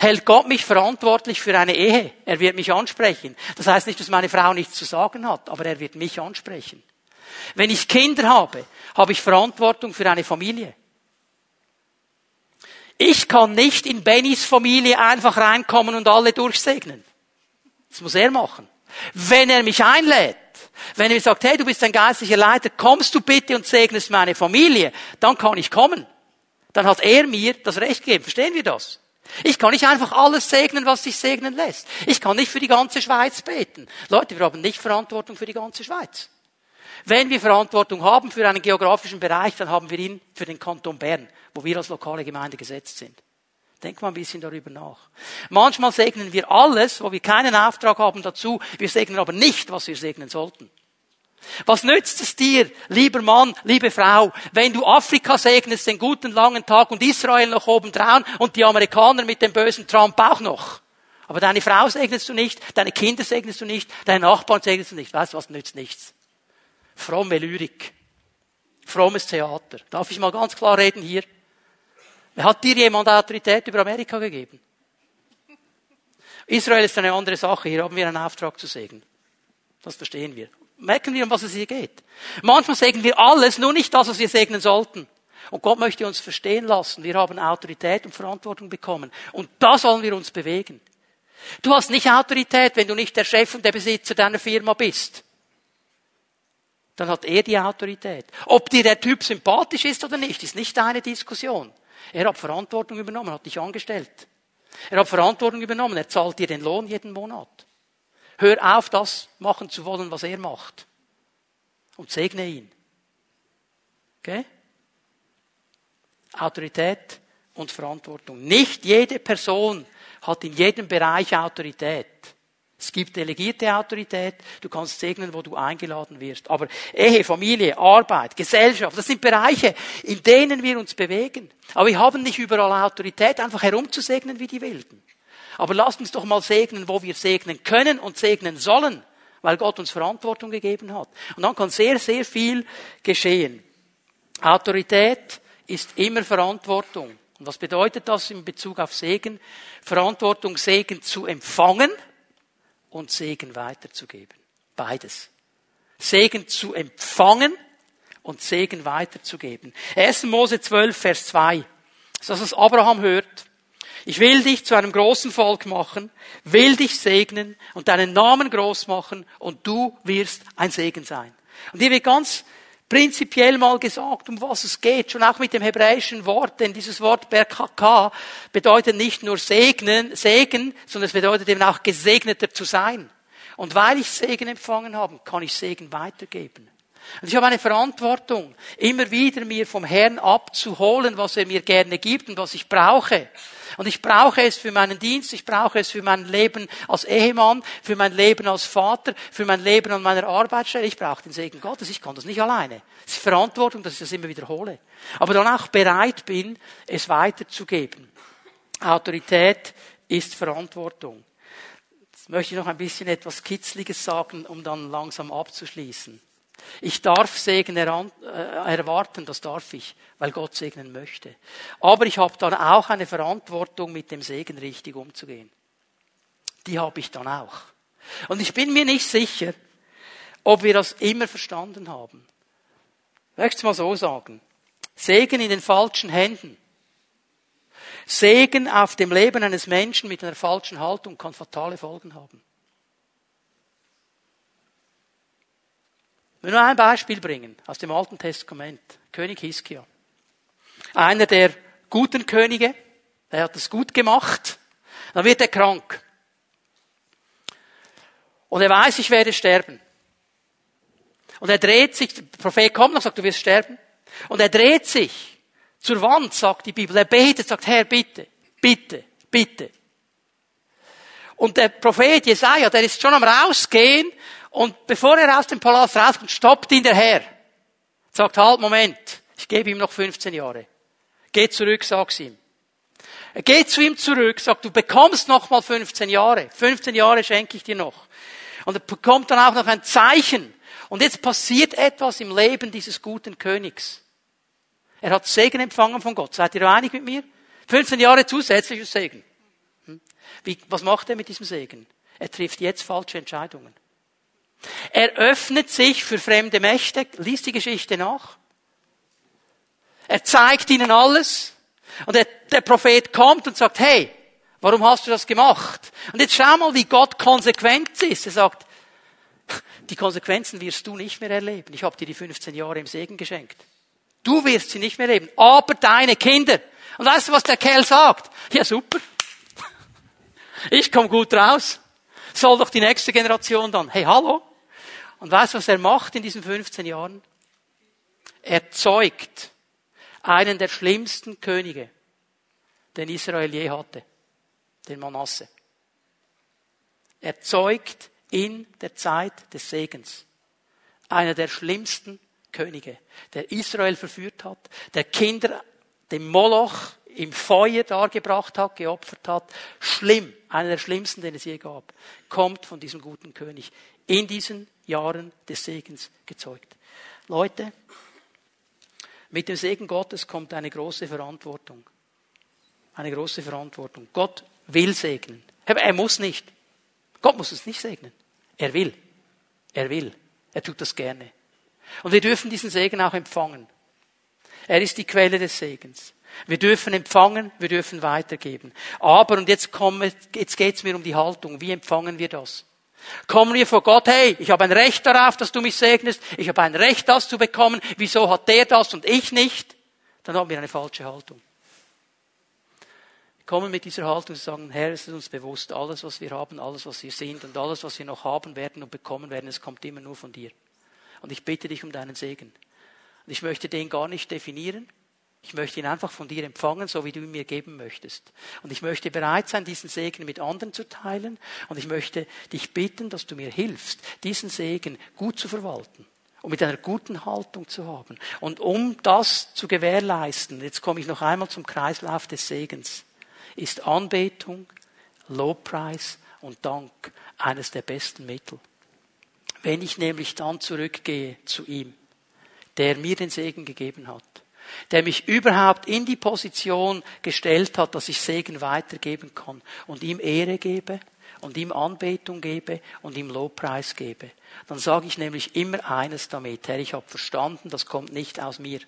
hält Gott mich verantwortlich für eine Ehe. Er wird mich ansprechen. Das heißt nicht, dass meine Frau nichts zu sagen hat, aber er wird mich ansprechen. Wenn ich Kinder habe, habe ich Verantwortung für eine Familie. Ich kann nicht in Bennys Familie einfach reinkommen und alle durchsegnen. Das muss er machen. Wenn er mich einlädt, wenn er mir sagt, hey, du bist ein geistlicher Leiter, kommst du bitte und segnest meine Familie, dann kann ich kommen. Dann hat er mir das Recht gegeben. Verstehen wir das? Ich kann nicht einfach alles segnen, was sich segnen lässt. Ich kann nicht für die ganze Schweiz beten. Leute, wir haben nicht Verantwortung für die ganze Schweiz. Wenn wir Verantwortung haben für einen geografischen Bereich, dann haben wir ihn für den Kanton Bern, wo wir als lokale Gemeinde gesetzt sind. Denk mal ein bisschen darüber nach. Manchmal segnen wir alles, wo wir keinen Auftrag haben dazu. Wir segnen aber nicht, was wir segnen sollten. Was nützt es dir, lieber Mann, liebe Frau, wenn du Afrika segnest, den guten langen Tag und Israel noch oben drauf und die Amerikaner mit dem bösen Trump auch noch? Aber deine Frau segnest du nicht, deine Kinder segnest du nicht, deine Nachbarn segnest du nicht. Weißt du was, nützt nichts. Fromme Lyrik. Frommes Theater. Darf ich mal ganz klar reden hier? Hat dir jemand Autorität über Amerika gegeben? Israel ist eine andere Sache. Hier haben wir einen Auftrag zu segnen. Das verstehen wir. Merken wir, um was es hier geht. Manchmal segnen wir alles, nur nicht das, was wir segnen sollten. Und Gott möchte uns verstehen lassen. Wir haben Autorität und Verantwortung bekommen. Und da sollen wir uns bewegen. Du hast nicht Autorität, wenn du nicht der Chef und der Besitzer deiner Firma bist. Dann hat er die Autorität. Ob dir der Typ sympathisch ist oder nicht, ist nicht deine Diskussion. Er hat Verantwortung übernommen, hat dich angestellt. Er hat Verantwortung übernommen, er zahlt dir den Lohn jeden Monat. Hör auf, das machen zu wollen, was er macht. Und segne ihn. Okay? Autorität und Verantwortung. Nicht jede Person hat in jedem Bereich Autorität. Es gibt delegierte Autorität, du kannst segnen, wo du eingeladen wirst. Aber Ehe, Familie, Arbeit, Gesellschaft, das sind Bereiche, in denen wir uns bewegen. Aber wir haben nicht überall Autorität, einfach herumzusegnen wie die Wilden. Aber lasst uns doch mal segnen, wo wir segnen können und segnen sollen, weil Gott uns Verantwortung gegeben hat. Und dann kann sehr, sehr viel geschehen. Autorität ist immer Verantwortung. Und was bedeutet das in Bezug auf Segen? Verantwortung, Segen zu empfangen und Segen weiterzugeben. Beides. Segen zu empfangen und Segen weiterzugeben. 1. Mose 12, Vers 2. Das ist das, was Abraham hört. Ich will dich zu einem großen Volk machen, will dich segnen und deinen Namen groß machen und du wirst ein Segen sein. Und hier wird ganz prinzipiell mal gesagt, um was es geht, schon auch mit dem hebräischen Wort, denn dieses Wort Berkaka bedeutet nicht nur segnen, Segen, sondern es bedeutet eben auch gesegneter zu sein. Und weil ich Segen empfangen habe, kann ich Segen weitergeben. Und ich habe eine Verantwortung, immer wieder mir vom Herrn abzuholen, was er mir gerne gibt und was ich brauche. Und ich brauche es für meinen Dienst, ich brauche es für mein Leben als Ehemann, für mein Leben als Vater, für mein Leben an meiner Arbeitsstelle. Ich brauche den Segen Gottes, ich kann das nicht alleine. Es ist Verantwortung, dass ich das immer wiederhole. Aber dann auch bereit bin, es weiterzugeben. Autorität ist Verantwortung. Jetzt möchte ich noch ein bisschen etwas Kitzliges sagen, um dann langsam abzuschließen. Ich darf Segen äh, erwarten, das darf ich, weil Gott segnen möchte. Aber ich habe dann auch eine Verantwortung, mit dem Segen richtig umzugehen. Die habe ich dann auch. Und ich bin mir nicht sicher, ob wir das immer verstanden haben. Ich möchte es mal so sagen. Segen in den falschen Händen. Segen auf dem Leben eines Menschen mit einer falschen Haltung kann fatale Folgen haben. Will nur ein Beispiel bringen aus dem Alten Testament. König Hiskia. Einer der guten Könige, er hat es gut gemacht, dann wird er krank. Und er weiß, ich werde sterben. Und er dreht sich, der Prophet kommt und sagt, du wirst sterben. Und er dreht sich zur Wand, sagt die Bibel. Er betet, sagt, Herr, bitte, bitte, bitte. Und der Prophet Jesaja, der ist schon am rausgehen und bevor er aus dem Palast rauskommt, stoppt ihn der Herr. Sagt, halt, Moment, ich gebe ihm noch 15 Jahre. Geh zurück, sag's ihm. Er geht zu ihm zurück, sagt, du bekommst noch mal 15 Jahre. 15 Jahre schenke ich dir noch. Und er bekommt dann auch noch ein Zeichen. Und jetzt passiert etwas im Leben dieses guten Königs. Er hat Segen empfangen von Gott. Seid ihr einig mit mir? 15 Jahre zusätzliches Segen. Wie, was macht er mit diesem Segen? Er trifft jetzt falsche Entscheidungen. Er öffnet sich für fremde Mächte, liest die Geschichte nach. Er zeigt ihnen alles. Und der, der Prophet kommt und sagt, hey, warum hast du das gemacht? Und jetzt schau mal, wie Gott konsequent ist. Er sagt, [LAUGHS] die Konsequenzen wirst du nicht mehr erleben. Ich habe dir die 15 Jahre im Segen geschenkt. Du wirst sie nicht mehr erleben, aber deine Kinder. Und weißt du, was der Kerl sagt? Ja, super. [LAUGHS] Ich komme gut raus. Soll doch die nächste Generation dann. Hey, hallo? Und weißt du, was er macht in diesen 15 Jahren? Er zeugt einen der schlimmsten Könige, den Israel je hatte, den Manasse. Er zeugt in der Zeit des Segens einer der schlimmsten Könige, der Israel verführt hat, der Kinder dem Moloch im Feuer dargebracht hat, geopfert hat. Schlimm, einer der schlimmsten, den es je gab, kommt von diesem guten König. In diesen Jahren des Segens gezeugt. Leute, mit dem Segen Gottes kommt eine große Verantwortung. Eine große Verantwortung. Gott will segnen. Er muss nicht. Gott muss uns nicht segnen. Er will. Er will. Er tut das gerne. Und wir dürfen diesen Segen auch empfangen. Er ist die Quelle des Segens. Wir dürfen empfangen, wir dürfen weitergeben. Aber, und jetzt, komme, jetzt geht es mir um die Haltung. Wie empfangen wir das? Kommen wir vor Gott, hey, ich habe ein Recht darauf, dass du mich segnest, ich habe ein Recht, das zu bekommen, wieso hat der das und ich nicht? Dann haben wir eine falsche Haltung. Wir kommen mit dieser Haltung und sagen, Herr, es ist uns bewusst, alles, was wir haben, alles, was wir sind und alles, was wir noch haben werden und bekommen werden, es kommt immer nur von dir. Und ich bitte dich um deinen Segen. Und ich möchte den gar nicht definieren. Ich möchte ihn einfach von dir empfangen, so wie du ihn mir geben möchtest. Und ich möchte bereit sein, diesen Segen mit anderen zu teilen. Und ich möchte dich bitten, dass du mir hilfst, diesen Segen gut zu verwalten und mit einer guten Haltung zu haben. Und um das zu gewährleisten, jetzt komme ich noch einmal zum Kreislauf des Segens, ist Anbetung, Lobpreis und Dank eines der besten Mittel. Wenn ich nämlich dann zurückgehe zu ihm, der mir den Segen gegeben hat, der mich überhaupt in die Position gestellt hat, dass ich Segen weitergeben kann und ihm Ehre gebe und ihm Anbetung gebe und ihm Lobpreis gebe. Dann sage ich nämlich immer eines damit, Herr, ich habe verstanden, das kommt nicht aus mir.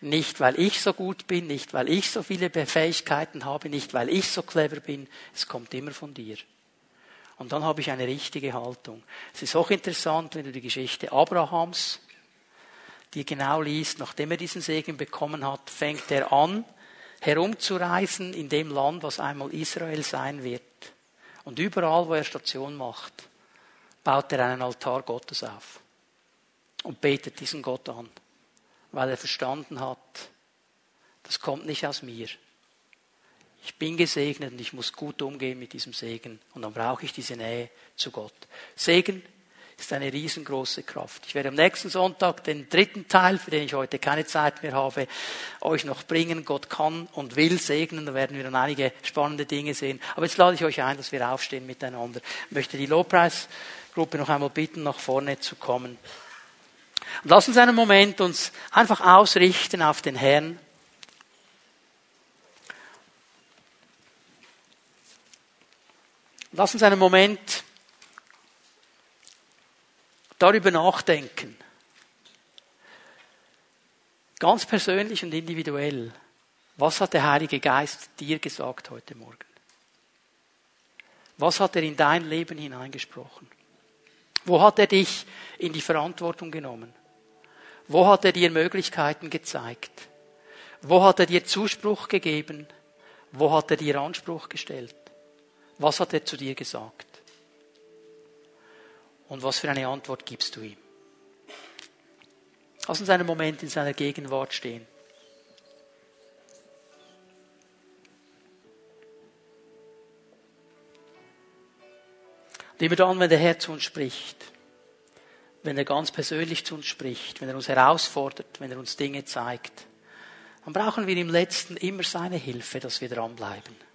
Nicht, weil ich so gut bin, nicht, weil ich so viele Fähigkeiten habe, nicht, weil ich so clever bin, es kommt immer von dir. Und dann habe ich eine richtige Haltung. Es ist auch interessant, wenn du die Geschichte Abrahams die genau liest, nachdem er diesen Segen bekommen hat, fängt er an, herumzureisen in dem Land, was einmal Israel sein wird. Und überall, wo er Station macht, baut er einen Altar Gottes auf und betet diesen Gott an, weil er verstanden hat, das kommt nicht aus mir. Ich bin gesegnet und ich muss gut umgehen mit diesem Segen und dann brauche ich diese Nähe zu Gott. Segen ist eine riesengroße Kraft. Ich werde am nächsten Sonntag den dritten Teil, für den ich heute keine Zeit mehr habe, euch noch bringen. Gott kann und will segnen. Da werden wir dann einige spannende Dinge sehen. Aber jetzt lade ich euch ein, dass wir aufstehen miteinander. Ich möchte die Lobpreisgruppe noch einmal bitten, nach vorne zu kommen. Und lass uns einen Moment uns einfach ausrichten auf den Herrn. Lass uns einen Moment darüber nachdenken. Ganz persönlich und individuell. Was hat der Heilige Geist dir gesagt heute Morgen? Was hat er in dein Leben hineingesprochen? Wo hat er dich in die Verantwortung genommen? Wo hat er dir Möglichkeiten gezeigt? Wo hat er dir Zuspruch gegeben? Wo hat er dir Anspruch gestellt? Was hat er zu dir gesagt? Und was für eine Antwort gibst du ihm? Lass uns einen Moment in seiner Gegenwart stehen. Und immer dann, wenn der Herr zu uns spricht, wenn er ganz persönlich zu uns spricht, wenn er uns herausfordert, wenn er uns Dinge zeigt, dann brauchen wir im Letzten immer seine Hilfe, dass wir dranbleiben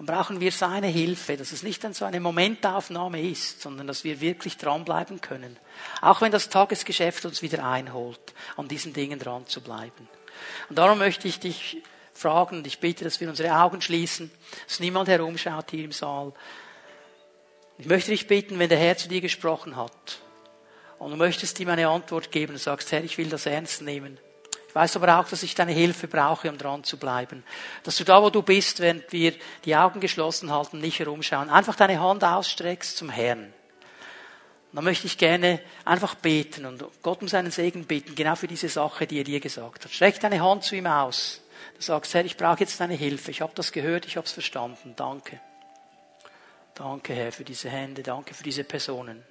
dann brauchen wir seine Hilfe, dass es nicht dann so eine Momentaufnahme ist, sondern dass wir wirklich dranbleiben können. Auch wenn das Tagesgeschäft uns wieder einholt, an diesen Dingen dran zu bleiben. Und darum möchte ich dich fragen und ich bitte, dass wir unsere Augen schließen, dass niemand herumschaut hier im Saal. Ich möchte dich bitten, wenn der Herr zu dir gesprochen hat und du möchtest ihm eine Antwort geben und sagst, Herr, ich will das ernst nehmen. Ich weiß aber auch, dass ich deine Hilfe brauche, um dran zu bleiben. Dass du da, wo du bist, während wir die Augen geschlossen halten, nicht herumschauen, einfach deine Hand ausstreckst zum Herrn. Und dann möchte ich gerne einfach beten und Gott um seinen Segen bitten, genau für diese Sache, die er dir gesagt hat. Streck deine Hand zu ihm aus. Du sagst, Herr, ich brauche jetzt deine Hilfe. Ich habe das gehört, ich habe es verstanden. Danke. Danke, Herr, für diese Hände. Danke für diese Personen.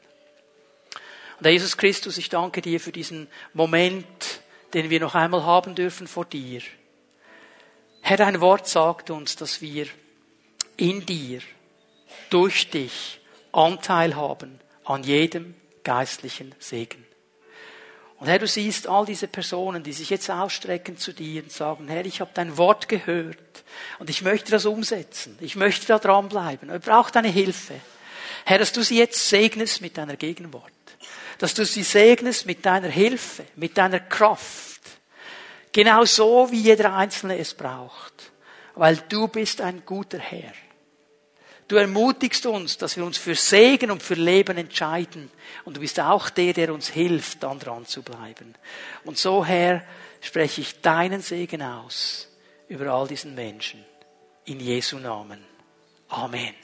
Und Herr Jesus Christus, ich danke dir für diesen Moment, den wir noch einmal haben dürfen vor dir. Herr, dein Wort sagt uns, dass wir in dir, durch dich Anteil haben an jedem geistlichen Segen. Und Herr, du siehst all diese Personen, die sich jetzt ausstrecken zu dir und sagen, Herr, ich habe dein Wort gehört und ich möchte das umsetzen. Ich möchte da dranbleiben. Ich brauche deine Hilfe. Herr, dass du sie jetzt segnest mit deiner Gegenwart dass du sie segnest mit deiner Hilfe, mit deiner Kraft. Genau so, wie jeder Einzelne es braucht. Weil du bist ein guter Herr. Du ermutigst uns, dass wir uns für Segen und für Leben entscheiden. Und du bist auch der, der uns hilft, dann dran zu bleiben. Und so, Herr, spreche ich deinen Segen aus über all diesen Menschen. In Jesu Namen. Amen.